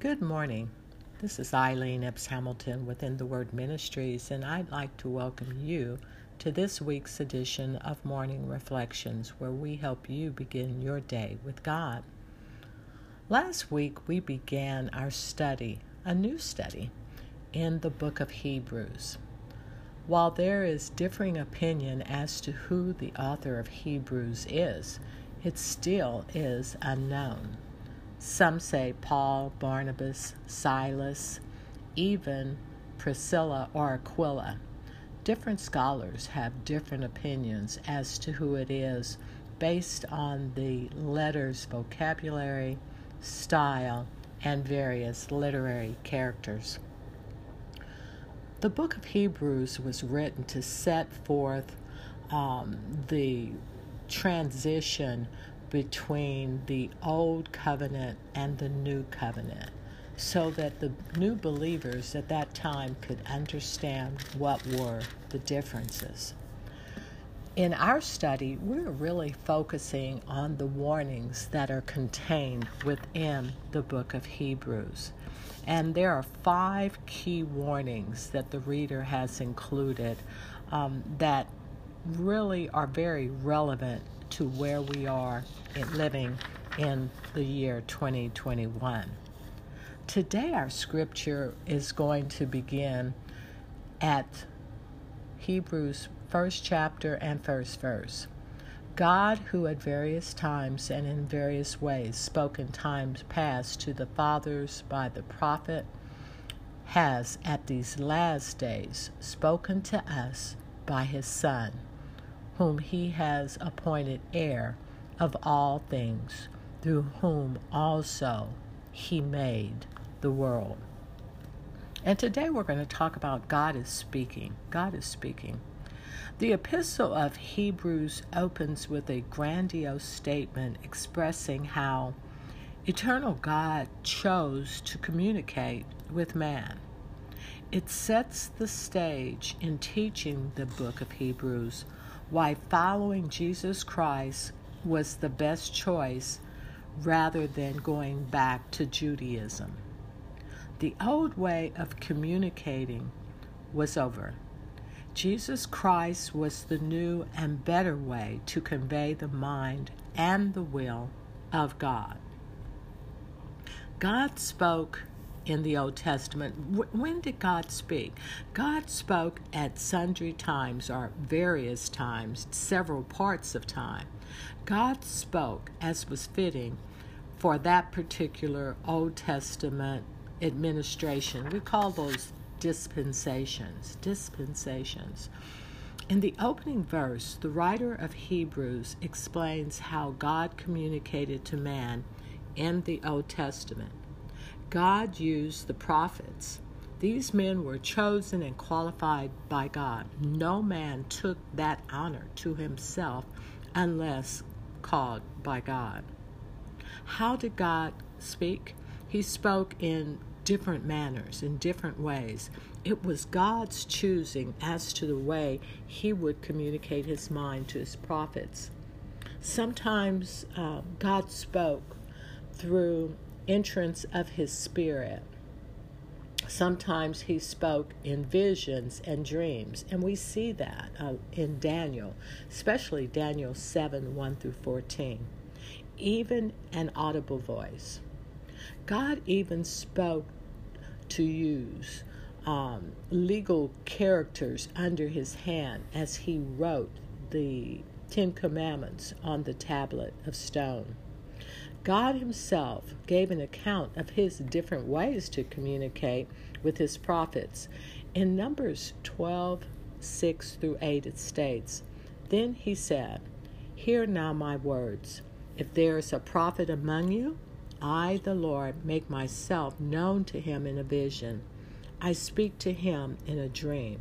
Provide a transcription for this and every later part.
Good morning. This is Eileen Epps Hamilton with In the Word Ministries, and I'd like to welcome you to this week's edition of Morning Reflections, where we help you begin your day with God. Last week, we began our study, a new study, in the book of Hebrews. While there is differing opinion as to who the author of Hebrews is, it still is unknown. Some say Paul, Barnabas, Silas, even Priscilla or Aquila. Different scholars have different opinions as to who it is based on the letter's vocabulary, style, and various literary characters. The book of Hebrews was written to set forth um, the transition between the old covenant and the new covenant so that the new believers at that time could understand what were the differences. In our study, we're really focusing on the warnings that are contained within the book of Hebrews. And there are five key warnings that the reader has included um, that really are very relevant to where we are in living in the year 2021. Today, our scripture is going to begin at Hebrews first chapter and first verse. God, who at various times and in various ways spoke in times past to the fathers by the prophet, has at these last days spoken to us by his Son whom he has appointed heir of all things, through whom also he made the world. And today we're going to talk about God is speaking. God is speaking. The epistle of Hebrews opens with a grandiose statement expressing how eternal God chose to communicate with man. It sets the stage in teaching the book of Hebrews why following Jesus Christ was the best choice rather than going back to Judaism. The old way of communicating was over. Jesus Christ was the new and better way to convey the mind and the will of God. God spoke in the Old Testament. When did God speak? God spoke at sundry times or various times, several parts of time. God spoke as was fitting for that particular Old Testament administration. We call those dispensations. Dispensations. In the opening verse, the writer of Hebrews explains how God communicated to man in the Old Testament. God used the prophets. These men were chosen and qualified by God. No man took that honor to himself unless called by God. How did God speak? He spoke in different manners, in different ways. It was God's choosing as to the way he would communicate his mind to his prophets. Sometimes uh, God spoke through entrance of his spirit. Sometimes he spoke in visions and dreams, and we see that uh, in Daniel, especially Daniel 7 1 through 14. Even an audible voice. God even spoke to use um, legal characters under his hand as he wrote the Ten Commandments on the tablet of stone. God Himself gave an account of His different ways to communicate with His prophets. In Numbers 12 6 through 8, it states, Then He said, Hear now my words. If there is a prophet among you, I, the Lord, make myself known to him in a vision. I speak to him in a dream.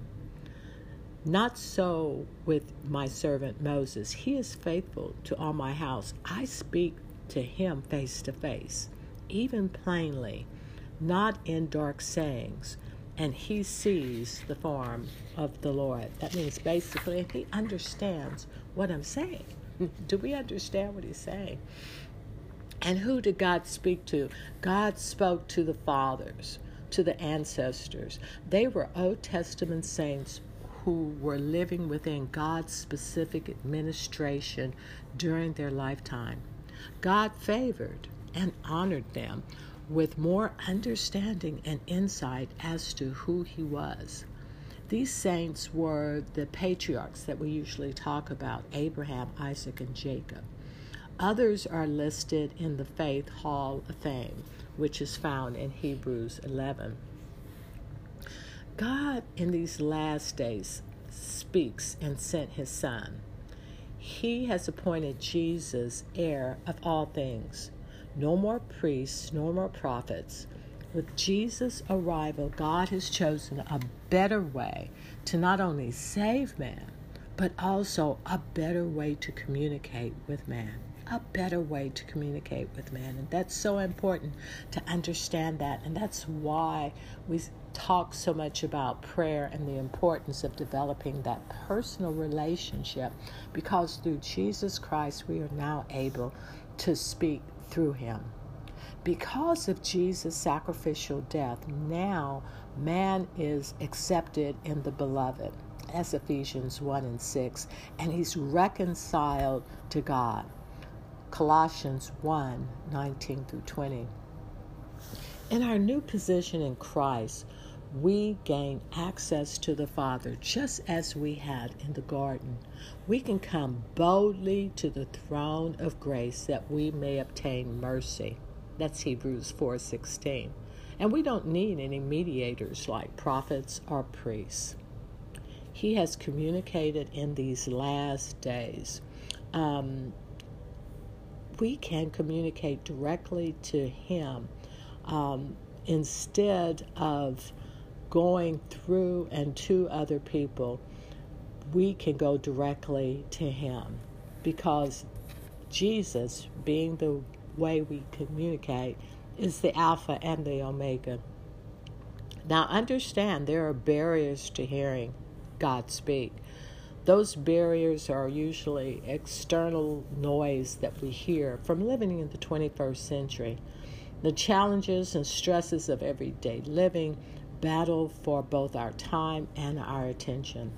Not so with my servant Moses. He is faithful to all my house. I speak to him face to face, even plainly, not in dark sayings. And he sees the form of the Lord. That means basically he understands what I'm saying. Do we understand what he's saying? And who did God speak to? God spoke to the fathers, to the ancestors. They were Old Testament saints who were living within God's specific administration during their lifetime. God favored and honored them with more understanding and insight as to who He was. These saints were the patriarchs that we usually talk about Abraham, Isaac, and Jacob. Others are listed in the Faith Hall of Fame, which is found in Hebrews 11. God, in these last days, speaks and sent his Son. He has appointed Jesus heir of all things. No more priests, no more prophets. With Jesus' arrival, God has chosen a better way to not only save man, but also a better way to communicate with man a better way to communicate with man. And that's so important to understand that. And that's why we talk so much about prayer and the importance of developing that personal relationship because through Jesus Christ we are now able to speak through him. Because of Jesus' sacrificial death, now man is accepted in the beloved, as Ephesians 1 and 6, and he's reconciled to God. Colossians 1 19 through 20. In our new position in Christ, we gain access to the Father just as we had in the garden. We can come boldly to the throne of grace that we may obtain mercy. That's Hebrews 4:16. And we don't need any mediators like prophets or priests. He has communicated in these last days. Um, we can communicate directly to Him um, instead of going through and to other people. We can go directly to Him because Jesus, being the way we communicate, is the Alpha and the Omega. Now, understand there are barriers to hearing God speak. Those barriers are usually external noise that we hear from living in the 21st century. The challenges and stresses of everyday living battle for both our time and our attention.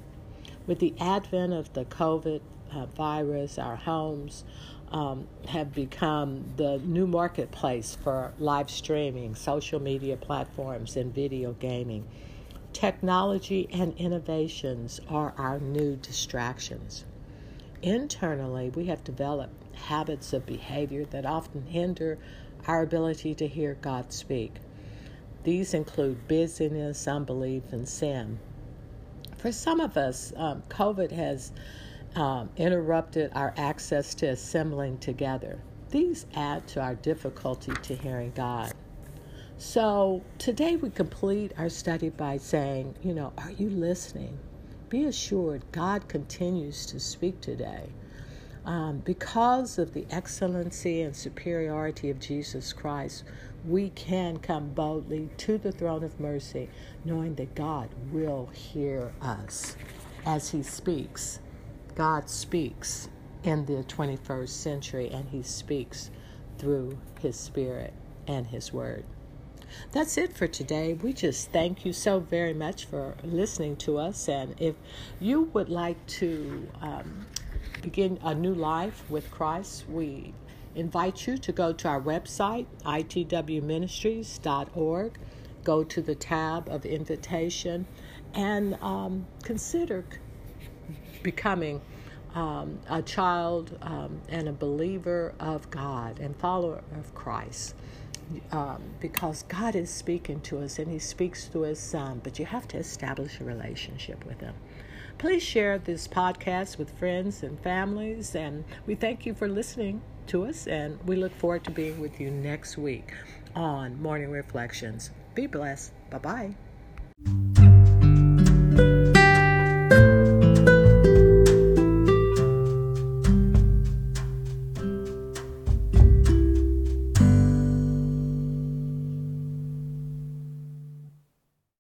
With the advent of the COVID uh, virus, our homes um, have become the new marketplace for live streaming, social media platforms, and video gaming. Technology and innovations are our new distractions. Internally, we have developed habits of behavior that often hinder our ability to hear God speak. These include busyness, unbelief, and sin. For some of us, um, COVID has um, interrupted our access to assembling together. These add to our difficulty to hearing God. So today we complete our study by saying, you know, are you listening? Be assured God continues to speak today. Um, because of the excellency and superiority of Jesus Christ, we can come boldly to the throne of mercy, knowing that God will hear us as He speaks. God speaks in the 21st century, and He speaks through His Spirit and His Word. That's it for today. We just thank you so very much for listening to us. And if you would like to um, begin a new life with Christ, we invite you to go to our website, itwministries.org. Go to the tab of invitation and um, consider becoming um, a child um, and a believer of God and follower of Christ um, because God is speaking to us and He speaks through His Son, but you have to establish a relationship with Him. Please share this podcast with friends and families, and we thank you for listening to us, and we look forward to being with you next week on Morning Reflections. Be blessed. Bye bye.